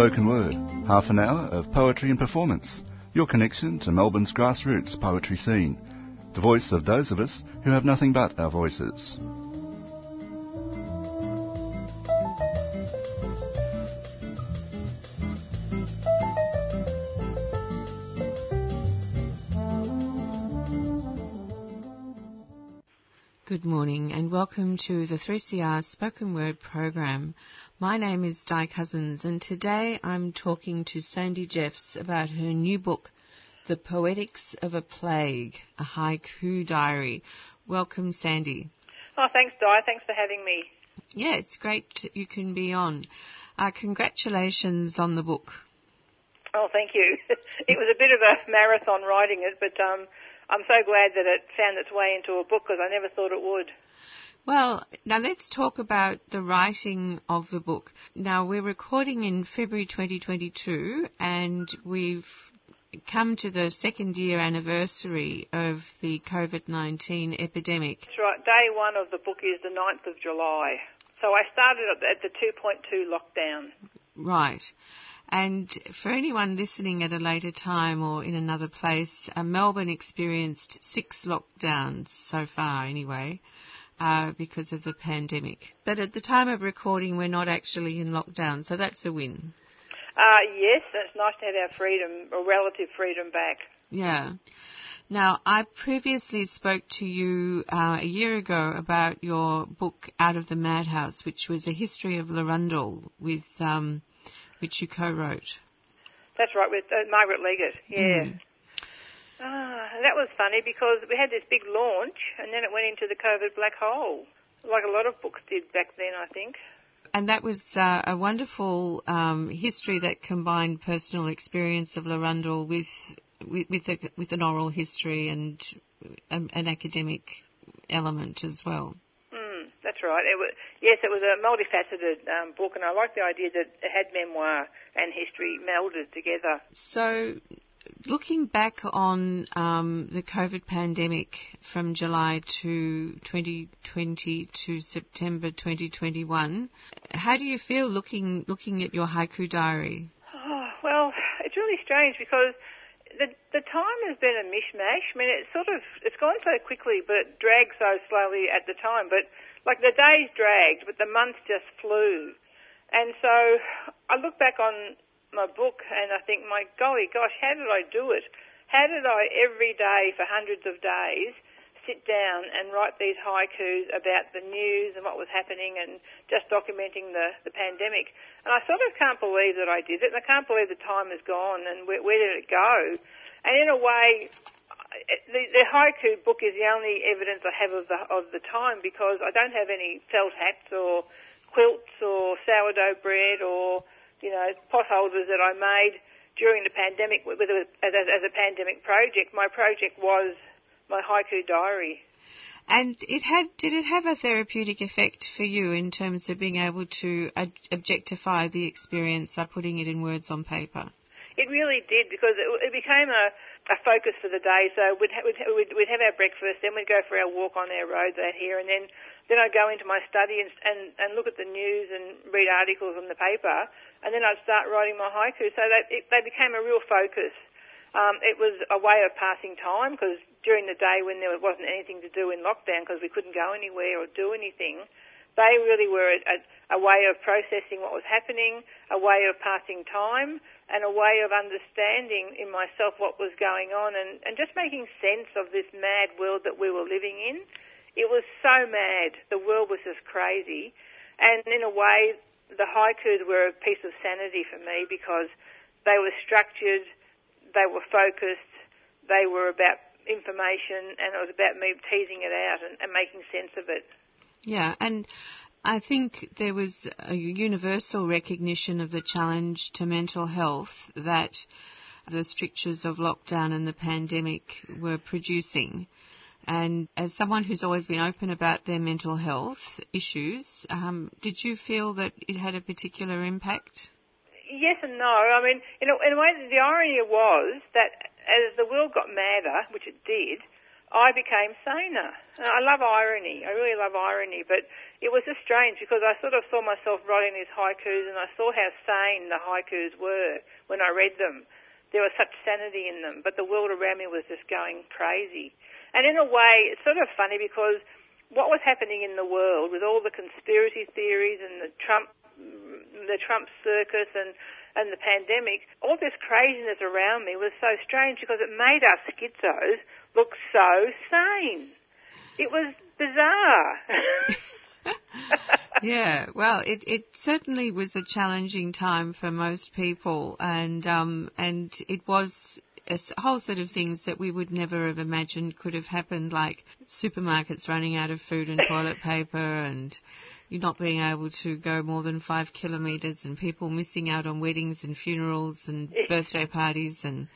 Spoken Word, half an hour of poetry and performance, your connection to Melbourne's grassroots poetry scene, the voice of those of us who have nothing but our voices. Good morning and welcome to the 3CR Spoken Word program. My name is Di Cousins and today I'm talking to Sandy Jeffs about her new book, The Poetics of a Plague, a Haiku Diary. Welcome, Sandy. Oh, thanks, Di. Thanks for having me. Yeah, it's great you can be on. Uh, congratulations on the book. Oh, thank you. it was a bit of a marathon writing it, but um, I'm so glad that it found its way into a book because I never thought it would. Well, now let's talk about the writing of the book. Now we're recording in February 2022 and we've come to the second year anniversary of the COVID-19 epidemic. That's right. Day one of the book is the 9th of July. So I started at the 2.2 lockdown. Right. And for anyone listening at a later time or in another place, uh, Melbourne experienced six lockdowns so far anyway. Uh, because of the pandemic. But at the time of recording, we're not actually in lockdown, so that's a win. Uh, yes, it's nice to have our freedom, or relative freedom back. Yeah. Now, I previously spoke to you uh, a year ago about your book Out of the Madhouse, which was a history of Larundel with um, which you co-wrote. That's right, with uh, Margaret Leggatt. Yeah. Mm. Ah, that was funny because we had this big launch and then it went into the COVID black hole, like a lot of books did back then, I think. And that was uh, a wonderful um, history that combined personal experience of Larundel with with with, a, with an oral history and um, an academic element as well. Mm, that's right. It was, yes, it was a multifaceted um, book, and I like the idea that it had memoir and history melded together. So, looking back on um, the COVID pandemic from July to 2020 to September 2021, how do you feel looking looking at your haiku diary? Oh, well, it's really strange because the the time has been a mishmash. I mean, it's sort of it's gone so quickly, but it dragged so slowly at the time. But like the days dragged, but the months just flew. And so I look back on my book and I think, my golly gosh, how did I do it? How did I every day for hundreds of days sit down and write these haikus about the news and what was happening and just documenting the, the pandemic? And I sort of can't believe that I did it and I can't believe the time has gone and where, where did it go? And in a way, the, the haiku book is the only evidence I have of the, of the time because I don't have any felt hats or quilts or sourdough bread or you know, potholders that I made during the pandemic as, as a pandemic project. My project was my haiku diary. And it had, did it have a therapeutic effect for you in terms of being able to objectify the experience by putting it in words on paper? It really did because it, it became a, a focus for the day. So we'd, ha- we'd, we'd, we'd have our breakfast, then we'd go for our walk on our roads out here, and then then I'd go into my study and, and, and look at the news and read articles in the paper, and then I'd start writing my haiku. So they, it, they became a real focus. Um, it was a way of passing time because during the day when there wasn't anything to do in lockdown because we couldn't go anywhere or do anything, they really were a, a, a way of processing what was happening, a way of passing time, and a way of understanding in myself what was going on and, and just making sense of this mad world that we were living in. It was so mad. The world was just crazy. And in a way, the haikus were a piece of sanity for me because they were structured, they were focused, they were about information, and it was about me teasing it out and, and making sense of it. Yeah, and I think there was a universal recognition of the challenge to mental health that the strictures of lockdown and the pandemic were producing. And as someone who's always been open about their mental health issues, um, did you feel that it had a particular impact? Yes and no. I mean, in a, in a way, the irony was that as the world got madder, which it did, I became saner. I love irony. I really love irony, but it was just strange because I sort of saw myself writing these haikus and I saw how sane the haikus were when I read them. There was such sanity in them, but the world around me was just going crazy. And in a way, it's sort of funny because what was happening in the world with all the conspiracy theories and the Trump, the Trump circus and and the pandemic, all this craziness around me was so strange because it made us schizos look so sane. It was bizarre. yeah, well, it, it certainly was a challenging time for most people, and um, and it was a whole set of things that we would never have imagined could have happened, like supermarkets running out of food and toilet paper, and you not being able to go more than five kilometres, and people missing out on weddings and funerals and birthday parties and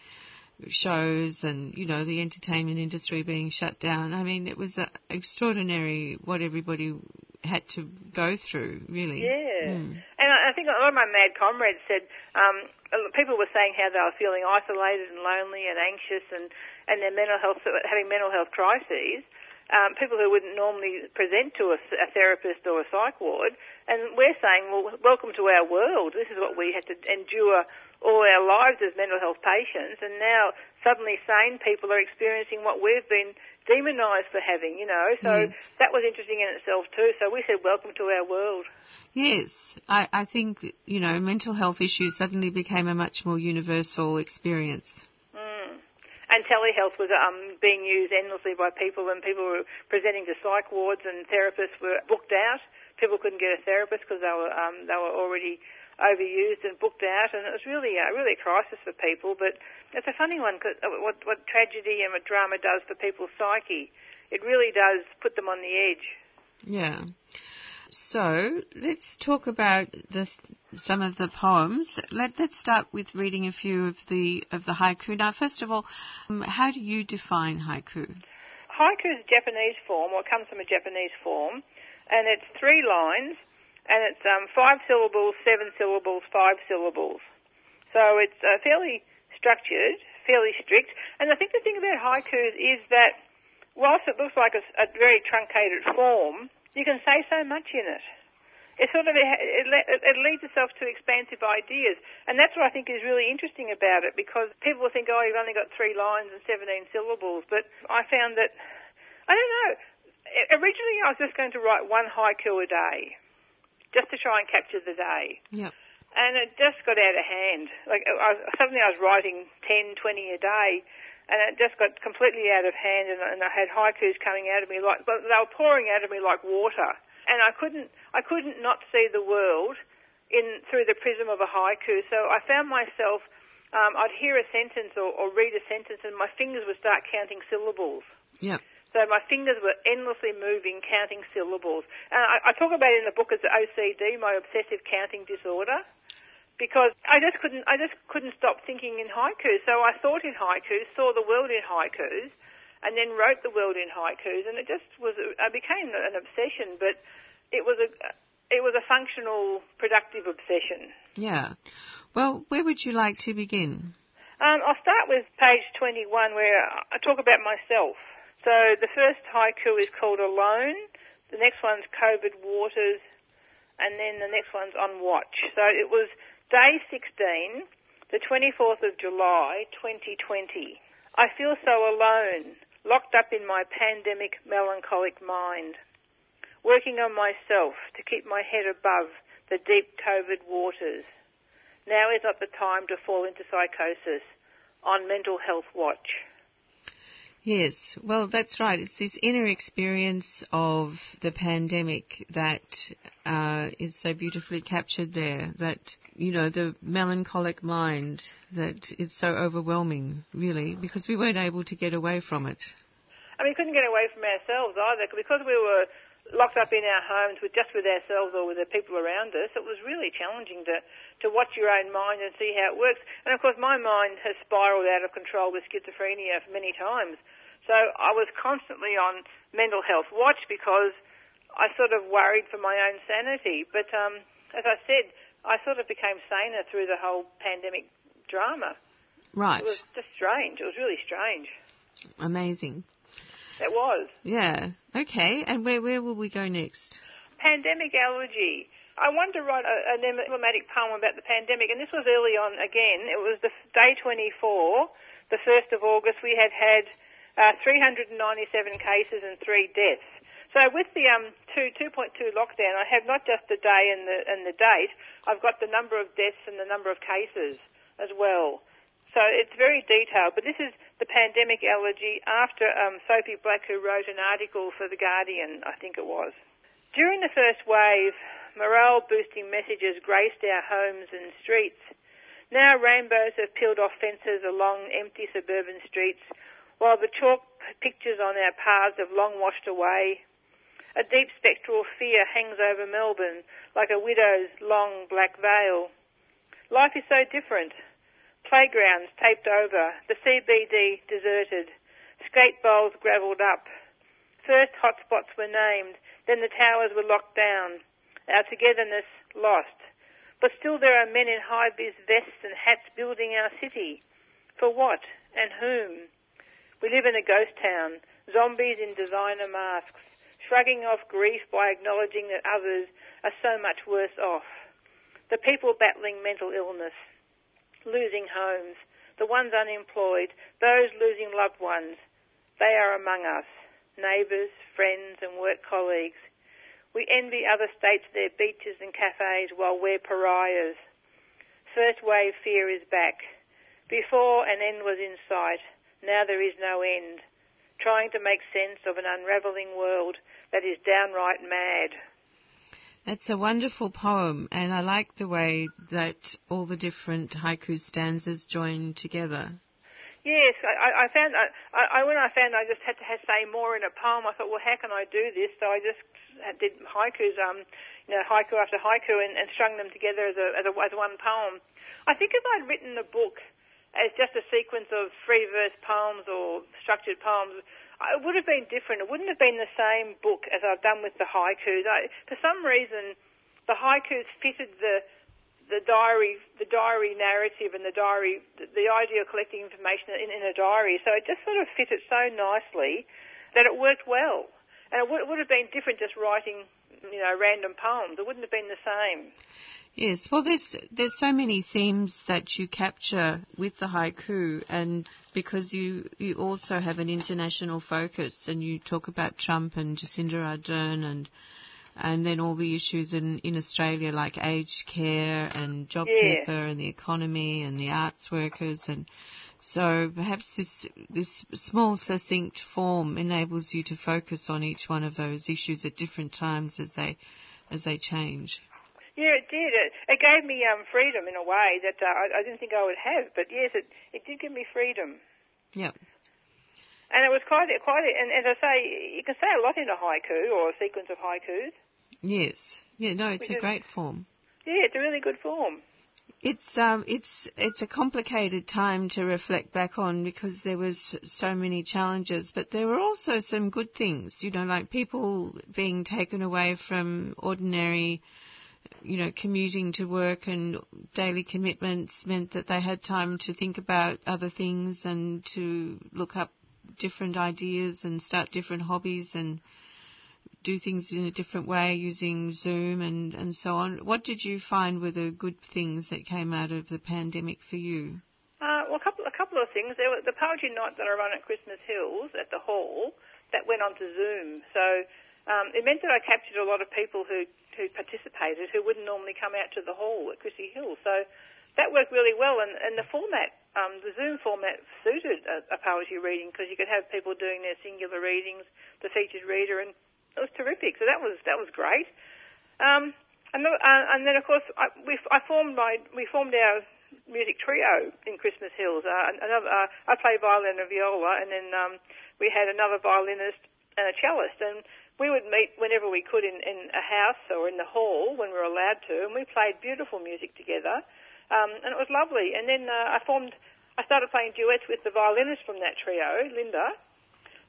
shows and you know the entertainment industry being shut down. I mean, it was uh, extraordinary what everybody had to go through, really. Yeah, mm. and I think a lot of my mad comrades said um, people were saying how they were feeling isolated and lonely and anxious and and their mental health having mental health crises. Um, people who wouldn't normally present to a, a therapist or a psych ward, and we're saying, well, welcome to our world. This is what we had to endure all our lives as mental health patients, and now suddenly sane people are experiencing what we've been demonised for having, you know. So yes. that was interesting in itself too. So we said, welcome to our world. Yes, I, I think, you know, mental health issues suddenly became a much more universal experience. And telehealth was um, being used endlessly by people, and people were presenting to psych wards, and therapists were booked out. People couldn't get a therapist because they were um, they were already overused and booked out, and it was really, uh, really a crisis for people. But it's a funny one because uh, what, what tragedy and what drama does for people's psyche, it really does put them on the edge. Yeah. So let's talk about the, some of the poems. Let, us start with reading a few of the of the haiku. Now, first of all, um, how do you define haiku? Haiku is a Japanese form, or comes from a Japanese form, and it's three lines and it's um, five syllables, seven syllables, five syllables. So it's uh, fairly structured, fairly strict. And I think the thing about haikus is that whilst it looks like a, a very truncated form, you can say so much in it. It sort of it, it, it leads itself to expansive ideas, and that's what I think is really interesting about it. Because people will think, oh, you've only got three lines and seventeen syllables, but I found that I don't know. Originally, I was just going to write one haiku a day, just to try and capture the day. Yep. And it just got out of hand. Like I was, suddenly, I was writing 10, 20 a day, and it just got completely out of hand. And, and I had haikus coming out of me like, but they were pouring out of me like water. And I couldn't, I couldn't not see the world in through the prism of a haiku. So I found myself, um, I'd hear a sentence or, or read a sentence, and my fingers would start counting syllables. Yeah. So my fingers were endlessly moving, counting syllables. And I, I talk about it in the book as OCD, my obsessive counting disorder, because I just couldn't, I just couldn't stop thinking in haikus. So I thought in haikus, saw the world in haikus, and then wrote the world in haikus, and it just was, I became an obsession, but it was a, it was a functional, productive obsession. Yeah. Well, where would you like to begin? Um, I'll start with page 21 where I talk about myself. So the first haiku is called Alone, the next one's COVID Waters, and then the next one's On Watch. So it was day 16, the 24th of July, 2020. I feel so alone, locked up in my pandemic melancholic mind, working on myself to keep my head above the deep COVID waters. Now is not the time to fall into psychosis on mental health watch. Yes, well, that's right. It's this inner experience of the pandemic that uh, is so beautifully captured there. That you know, the melancholic mind that is so overwhelming, really, because we weren't able to get away from it. I mean, we couldn't get away from ourselves either because we were locked up in our homes with just with ourselves or with the people around us. It was really challenging to to watch your own mind and see how it works. And of course, my mind has spiraled out of control with schizophrenia many times. So I was constantly on mental health watch because I sort of worried for my own sanity. But um, as I said, I sort of became saner through the whole pandemic drama. Right. It was just strange. It was really strange. Amazing. It was. Yeah. Okay. And where where will we go next? Pandemic allergy. I wanted to write a, an emblematic poem about the pandemic, and this was early on again. It was the day 24, the 1st of August. We had had uh, 397 cases and three deaths. So with the um, two, 2.2 lockdown, I have not just the day and the, and the date, I've got the number of deaths and the number of cases as well. So it's very detailed, but this is the pandemic allergy after um, Sophie Black, who wrote an article for The Guardian, I think it was. During the first wave, morale boosting messages graced our homes and streets. Now rainbows have peeled off fences along empty suburban streets, while the chalk pictures on our paths have long washed away. A deep spectral fear hangs over Melbourne like a widow's long black veil. Life is so different. Playgrounds taped over, the CBD deserted, skate bowls gravelled up. First hotspots were named, then the towers were locked down, our togetherness lost. But still there are men in high-vis vests and hats building our city. For what and whom? We live in a ghost town, zombies in designer masks, shrugging off grief by acknowledging that others are so much worse off. The people battling mental illness, losing homes, the ones unemployed, those losing loved ones, they are among us, neighbours, friends and work colleagues. We envy other states their beaches and cafes while we're pariahs. First wave fear is back. Before an end was in sight, now there is no end. Trying to make sense of an unravelling world that is downright mad. That's a wonderful poem, and I like the way that all the different haiku stanzas join together. Yes, I, I found I, I, when I found I just had to say more in a poem, I thought, well, how can I do this? So I just did haikus, um, you know, haiku after haiku, and, and strung them together as a, as a as one poem. I think if I'd written the book as just a sequence of free verse poems or structured poems, it would have been different. It wouldn't have been the same book as I've done with the haikus. I, for some reason, the haikus fitted the the diary, the diary narrative and the diary, the, the idea of collecting information in, in, a diary. So it just sort of fit it so nicely that it worked well. And it would, it would have been different just writing, you know, random poems. It wouldn't have been the same. Yes, well, there's there's so many themes that you capture with the haiku, and because you you also have an international focus, and you talk about Trump and Jacinda Ardern and and then all the issues in, in Australia like aged care and JobKeeper yeah. and the economy and the arts workers and so perhaps this this small succinct form enables you to focus on each one of those issues at different times as they as they change. Yeah, it did. It, it gave me um, freedom in a way that uh, I, I didn't think I would have. But yes, it it did give me freedom. Yep. And it was quite quite. And as I say, you can say a lot in a haiku or a sequence of haikus. Yes. Yeah, no, it's a great form. Yeah, it's a really good form. It's um it's it's a complicated time to reflect back on because there was so many challenges, but there were also some good things, you know, like people being taken away from ordinary you know, commuting to work and daily commitments meant that they had time to think about other things and to look up different ideas and start different hobbies and do things in a different way using Zoom and, and so on. What did you find were the good things that came out of the pandemic for you? Uh, well, a couple, a couple of things. There were the poetry night that I run at Christmas Hills at the hall that went on to Zoom. So um, it meant that I captured a lot of people who, who participated who wouldn't normally come out to the hall at Chrissy Hill. So that worked really well, and, and the format, um, the Zoom format suited a, a poetry reading because you could have people doing their singular readings, the featured reader, and it was terrific. So that was that was great. Um, and, uh, and then of course I, we, I formed my we formed our music trio in Christmas Hills. Uh, another, uh, I play violin and viola, and then um, we had another violinist and a cellist, and we would meet whenever we could in, in a house or in the hall when we were allowed to, and we played beautiful music together, um, and it was lovely. And then uh, I formed, I started playing duets with the violinist from that trio, Linda,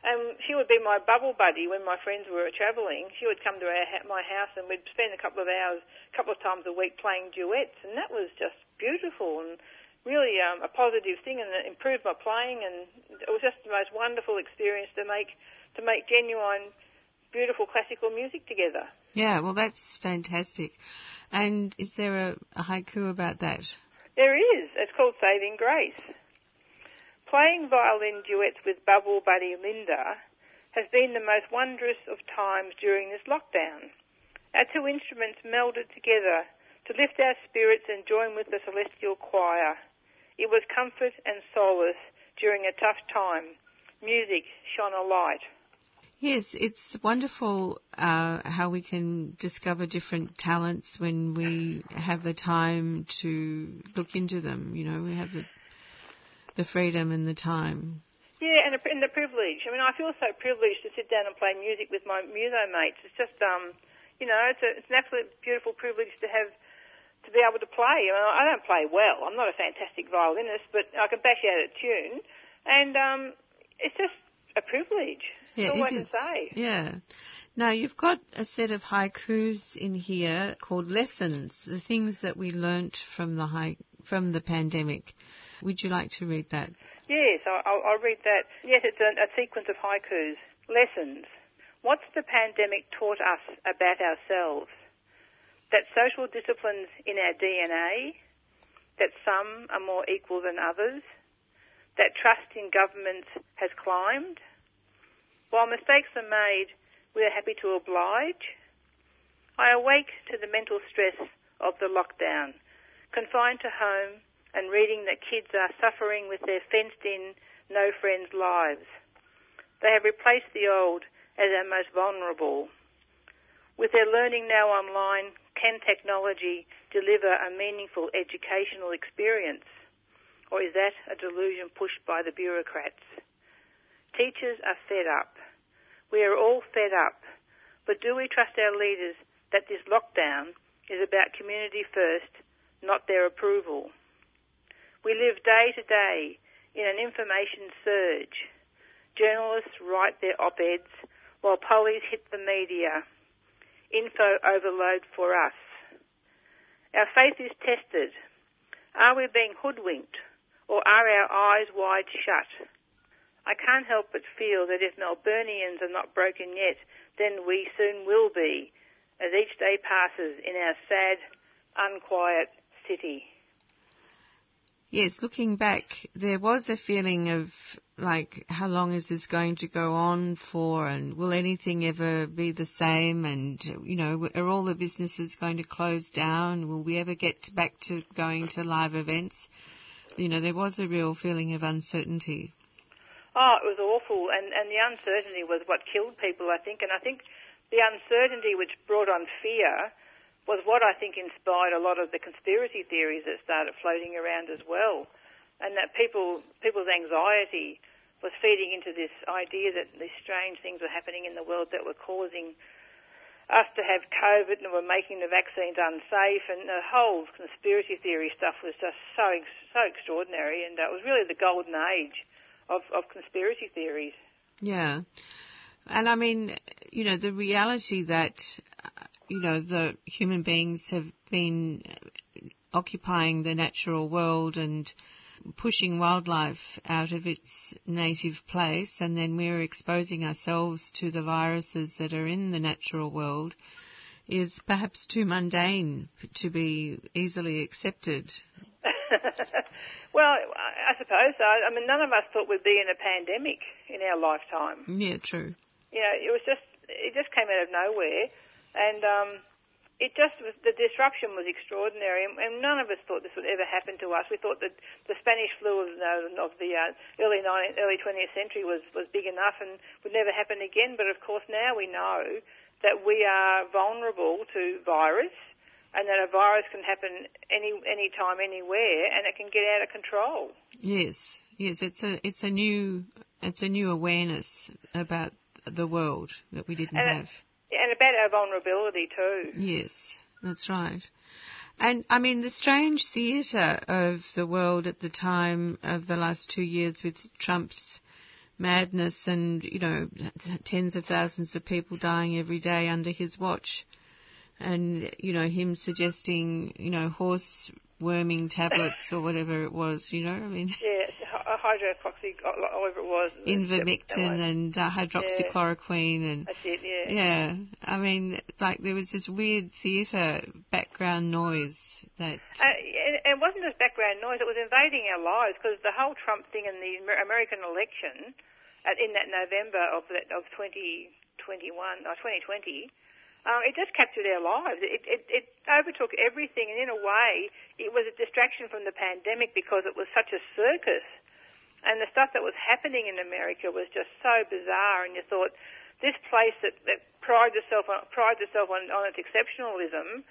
and she would be my bubble buddy when my friends were travelling. She would come to our, my house and we'd spend a couple of hours, a couple of times a week playing duets, and that was just beautiful. And really um, a positive thing, and it improved my playing, and it was just the most wonderful experience to make to make genuine, beautiful classical music together. Yeah, well, that's fantastic. And is there a, a haiku about that? There is. It's called Saving Grace. Playing violin duets with Bubble Buddy Linda has been the most wondrous of times during this lockdown. Our two instruments melded together to lift our spirits and join with the celestial choir. It was comfort and solace during a tough time. Music shone a light. Yes, it's wonderful uh, how we can discover different talents when we have the time to look into them. You know, we have the the freedom and the time. Yeah, and, and the privilege. I mean, I feel so privileged to sit down and play music with my muso mates. It's just, um, you know, it's, a, it's an absolute beautiful privilege to have to be able to play. I, mean, I don't play well. I'm not a fantastic violinist, but I can bash out a tune, and um, it's just a privilege. Yeah, That's all it I can is. say. Yeah. Now you've got a set of haikus in here called lessons, the things that we learnt from the hai- from the pandemic. Would you like to read that? Yes, I'll, I'll- read that. Yes, it's a, a sequence of haikus. Lessons. What's the pandemic taught us about ourselves? That social disciplines in our DNA, that some are more equal than others, that trust in governments has climbed. While mistakes are made, we are happy to oblige. I awake to the mental stress of the lockdown, confined to home and reading that kids are suffering with their fenced in, no friends lives. They have replaced the old as our most vulnerable. With their learning now online, can technology deliver a meaningful educational experience? Or is that a delusion pushed by the bureaucrats? Teachers are fed up. We are all fed up. But do we trust our leaders that this lockdown is about community first, not their approval? We live day to day in an information surge. Journalists write their op-eds while pollies hit the media. Info overload for us. Our faith is tested. Are we being hoodwinked or are our eyes wide shut? I can't help but feel that if Melburnians are not broken yet, then we soon will be as each day passes in our sad, unquiet city. Yes, looking back, there was a feeling of like, how long is this going to go on for, and will anything ever be the same? And you know, are all the businesses going to close down? Will we ever get back to going to live events? You know, there was a real feeling of uncertainty. Oh, it was awful, and and the uncertainty was what killed people, I think. And I think the uncertainty which brought on fear was what I think inspired a lot of the conspiracy theories that started floating around as well, and that people people's anxiety was feeding into this idea that these strange things were happening in the world that were causing us to have COVID and were making the vaccines unsafe, and the whole conspiracy theory stuff was just so so extraordinary, and it was really the golden age of, of conspiracy theories. Yeah. And I mean, you know, the reality that, you know, the human beings have been occupying the natural world and pushing wildlife out of its native place, and then we're exposing ourselves to the viruses that are in the natural world, is perhaps too mundane to be easily accepted. well, I suppose so. I mean, none of us thought we'd be in a pandemic in our lifetime. Yeah, true. You know, it was just it just came out of nowhere, and um, it just was the disruption was extraordinary, and, and none of us thought this would ever happen to us. We thought that the Spanish flu of, of the uh, early 19th, early 20th century was was big enough and would never happen again. But of course, now we know that we are vulnerable to virus and that a virus can happen any any time, anywhere, and it can get out of control. Yes, yes, it's a it's a new it's a new awareness about the world that we didn't and have. It, and about our vulnerability too. Yes, that's right. And I mean, the strange theatre of the world at the time of the last two years with Trump's madness and, you know, tens of thousands of people dying every day under his watch. And, you know, him suggesting, you know, horse worming tablets or whatever it was, you know. I mean, yeah, hydroxy, whatever it was. Ivermectin and uh, hydroxychloroquine yeah. and that's it. Yeah. Yeah, I mean, like there was this weird theatre background noise that. Uh, it, it wasn't just background noise; it was invading our lives because the whole Trump thing in the American election, in that November of that, of 2021 or 2020 um, it just captured our lives. It, it, it overtook everything, and in a way, it was a distraction from the pandemic because it was such a circus. And the stuff that was happening in America was just so bizarre, and you thought, this place that, that prides itself on, prides itself on, on its exceptionalism,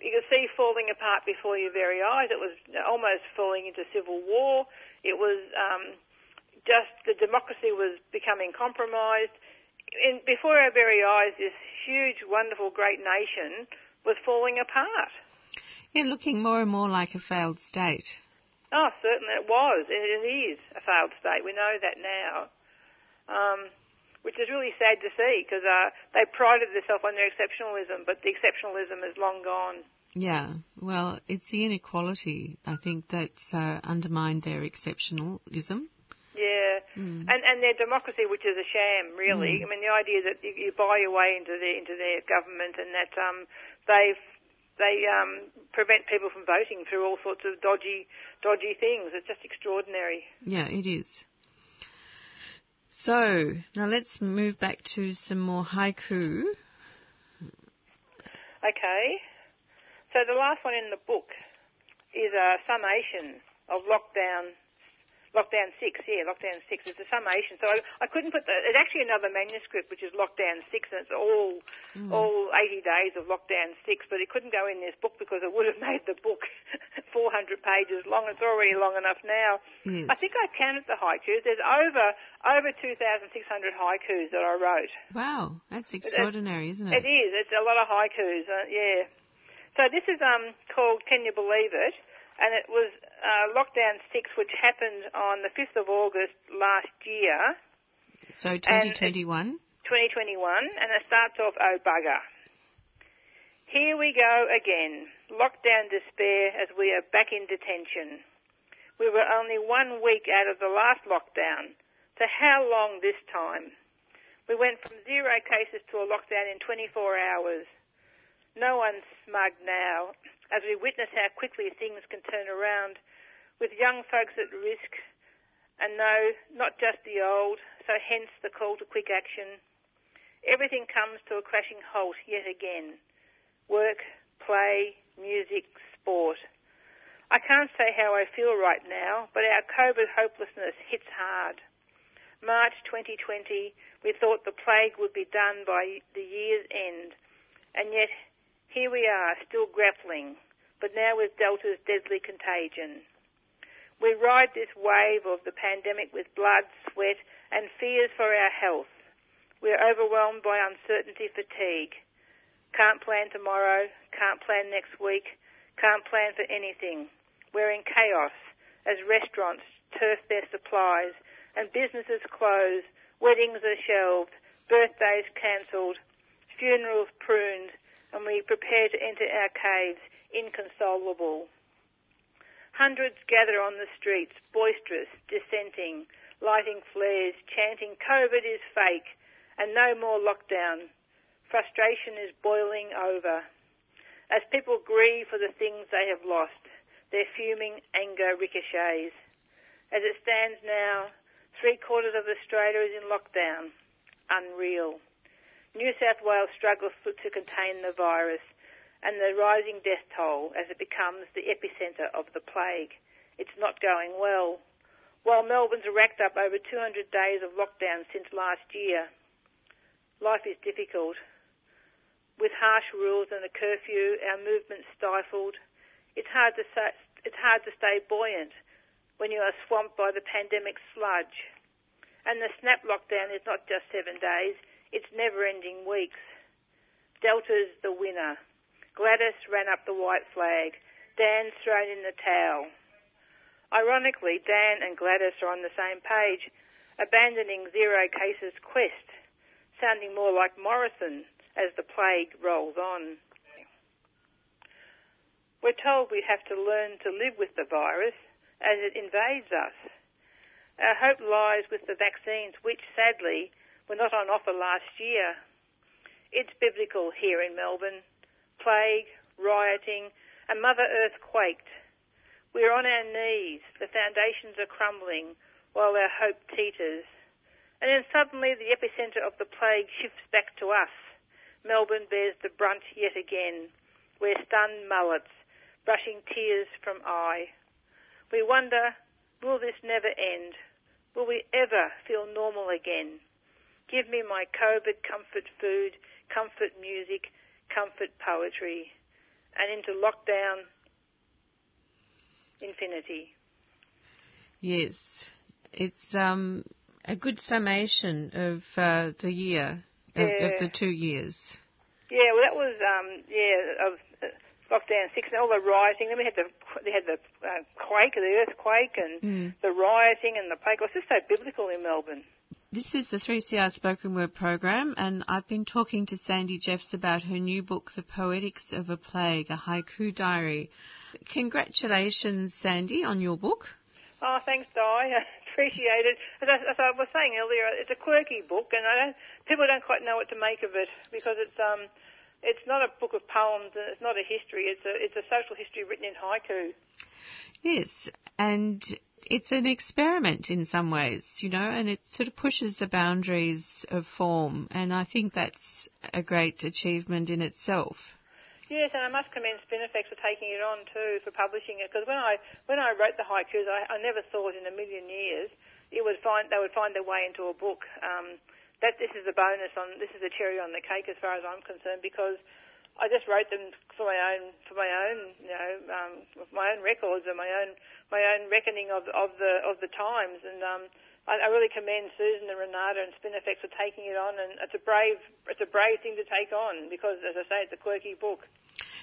you could see falling apart before your very eyes. It was almost falling into civil war. It was um, just the democracy was becoming compromised in, before our very eyes, this huge, wonderful, great nation was falling apart. Yeah, looking more and more like a failed state. Oh, certainly it was. It, it is a failed state. We know that now. Um, which is really sad to see because uh, they prided themselves on their exceptionalism, but the exceptionalism is long gone. Yeah, well, it's the inequality, I think, that's uh, undermined their exceptionalism. Yeah, mm. and and their democracy, which is a sham, really. Mm. I mean, the idea that you, you buy your way into their into their government, and that um, they they um, prevent people from voting through all sorts of dodgy dodgy things. It's just extraordinary. Yeah, it is. So now let's move back to some more haiku. Okay. So the last one in the book is a summation of lockdown Lockdown 6, yeah, Lockdown 6. It's a summation. So I, I couldn't put the, it's actually another manuscript which is Lockdown 6 and it's all, mm. all 80 days of Lockdown 6, but it couldn't go in this book because it would have made the book 400 pages long. It's already long enough now. Yes. I think I counted the haikus. There's over, over 2,600 haikus that I wrote. Wow, that's extraordinary, isn't it? It is. It's a lot of haikus, uh, yeah. So this is um, called Can You Believe It? And it was uh, lockdown six, which happened on the 5th of August last year. So 2021? 2021, and it starts off, oh bugger. Here we go again. Lockdown despair as we are back in detention. We were only one week out of the last lockdown. So how long this time? We went from zero cases to a lockdown in 24 hours. No one's smug now as we witness how quickly things can turn around with young folks at risk and no, not just the old, so hence the call to quick action. Everything comes to a crashing halt yet again. Work, play, music, sport. I can't say how I feel right now, but our COVID hopelessness hits hard. March 2020, we thought the plague would be done by the year's end, and yet here we are, still grappling, but now with Delta's deadly contagion. We ride this wave of the pandemic with blood, sweat, and fears for our health. We're overwhelmed by uncertainty fatigue. Can't plan tomorrow, can't plan next week, can't plan for anything. We're in chaos as restaurants turf their supplies and businesses close, weddings are shelved, birthdays cancelled, funerals pruned, and we prepare to enter our caves inconsolable. Hundreds gather on the streets, boisterous, dissenting, lighting flares, chanting COVID is fake and no more lockdown. Frustration is boiling over. As people grieve for the things they have lost, their fuming anger ricochets. As it stands now, three quarters of Australia is in lockdown. Unreal. New South Wales struggles to contain the virus and the rising death toll as it becomes the epicentre of the plague. It's not going well. While Melbourne's racked up over 200 days of lockdown since last year, life is difficult. With harsh rules and a curfew, our movement stifled. It's hard to say, it's hard to stay buoyant when you are swamped by the pandemic sludge. And the snap lockdown is not just seven days, it's never ending weeks. Delta's the winner. Gladys ran up the white flag. Dan's thrown in the towel. Ironically, Dan and Gladys are on the same page, abandoning zero cases quest, sounding more like Morrison as the plague rolls on. We're told we have to learn to live with the virus as it invades us. Our hope lies with the vaccines, which sadly were not on offer last year. It's biblical here in Melbourne. Plague, rioting, and Mother Earth quaked. We're on our knees. The foundations are crumbling while our hope teeters. And then suddenly the epicentre of the plague shifts back to us. Melbourne bears the brunt yet again. We're stunned mullets, brushing tears from eye. We wonder, will this never end? Will we ever feel normal again? Give me my COVID comfort food, comfort music, comfort poetry, and into lockdown infinity. Yes, it's um, a good summation of uh, the year, of, Yeah. of the two years. Yeah, well, that was um, yeah of uh, lockdown six and all the rioting. Then we had the they had the uh, quake, the earthquake, and Mm. the rioting and the plague. It was just so biblical in Melbourne. This is the 3CR Spoken Word program, and I've been talking to Sandy Jeffs about her new book, The Poetics of a Plague, a haiku diary. Congratulations, Sandy, on your book. Oh, thanks, Di. Appreciate it. As I, as I was saying earlier, it's a quirky book, and I don't, people don't quite know what to make of it because it's um, it's not a book of poems and it's not a history. It's a it's a social history written in haiku. Yes, and it's an experiment in some ways, you know, and it sort of pushes the boundaries of form, and I think that's a great achievement in itself. Yes, and I must commend Spinifex for taking it on too, for publishing it. Because when I when I wrote the haikus, I, I never thought in a million years it would find they would find their way into a book. Um, that this is a bonus on this is a cherry on the cake as far as I'm concerned because I just wrote them for my own for my own you know um, my own records and my own my own reckoning of of the of the times and. Um, I, I really commend Susan and Renata and Spinifex for taking it on, and it's a brave, it's a brave thing to take on because, as I say, it's a quirky book.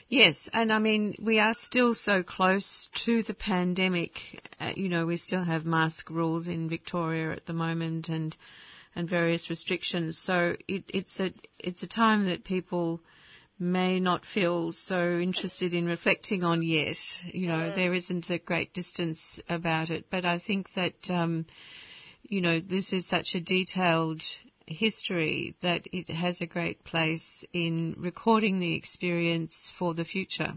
Yes, and I mean, we are still so close to the pandemic. Uh, you know, we still have mask rules in Victoria at the moment and and various restrictions. So it, it's a it's a time that people may not feel so interested in reflecting on yet. You know, there isn't a great distance about it, but I think that um, you know this is such a detailed history that it has a great place in recording the experience for the future.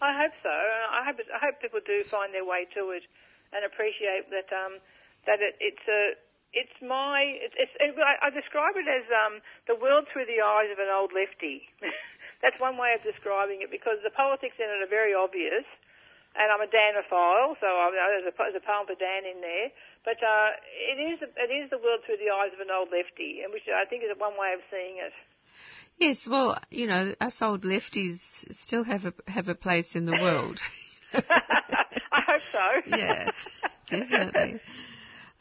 I hope so. I hope I hope people do find their way to it and appreciate that um, that it, it's a it's my it's, it's it, I I describe it as um, the world through the eyes of an old lefty. That's one way of describing it because the politics in it are very obvious, and I'm a Danophile, so I, there's, a, there's a poem for Dan in there. But uh, it is it is the world through the eyes of an old lefty, and which I think is one way of seeing it. Yes, well, you know, us old lefties still have a have a place in the world. I hope so. yeah, definitely.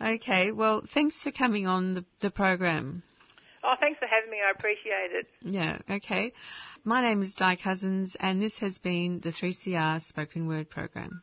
Okay, well, thanks for coming on the, the program. Oh, thanks for having me. I appreciate it. Yeah, okay. My name is Di Cousins, and this has been the 3CR Spoken Word program.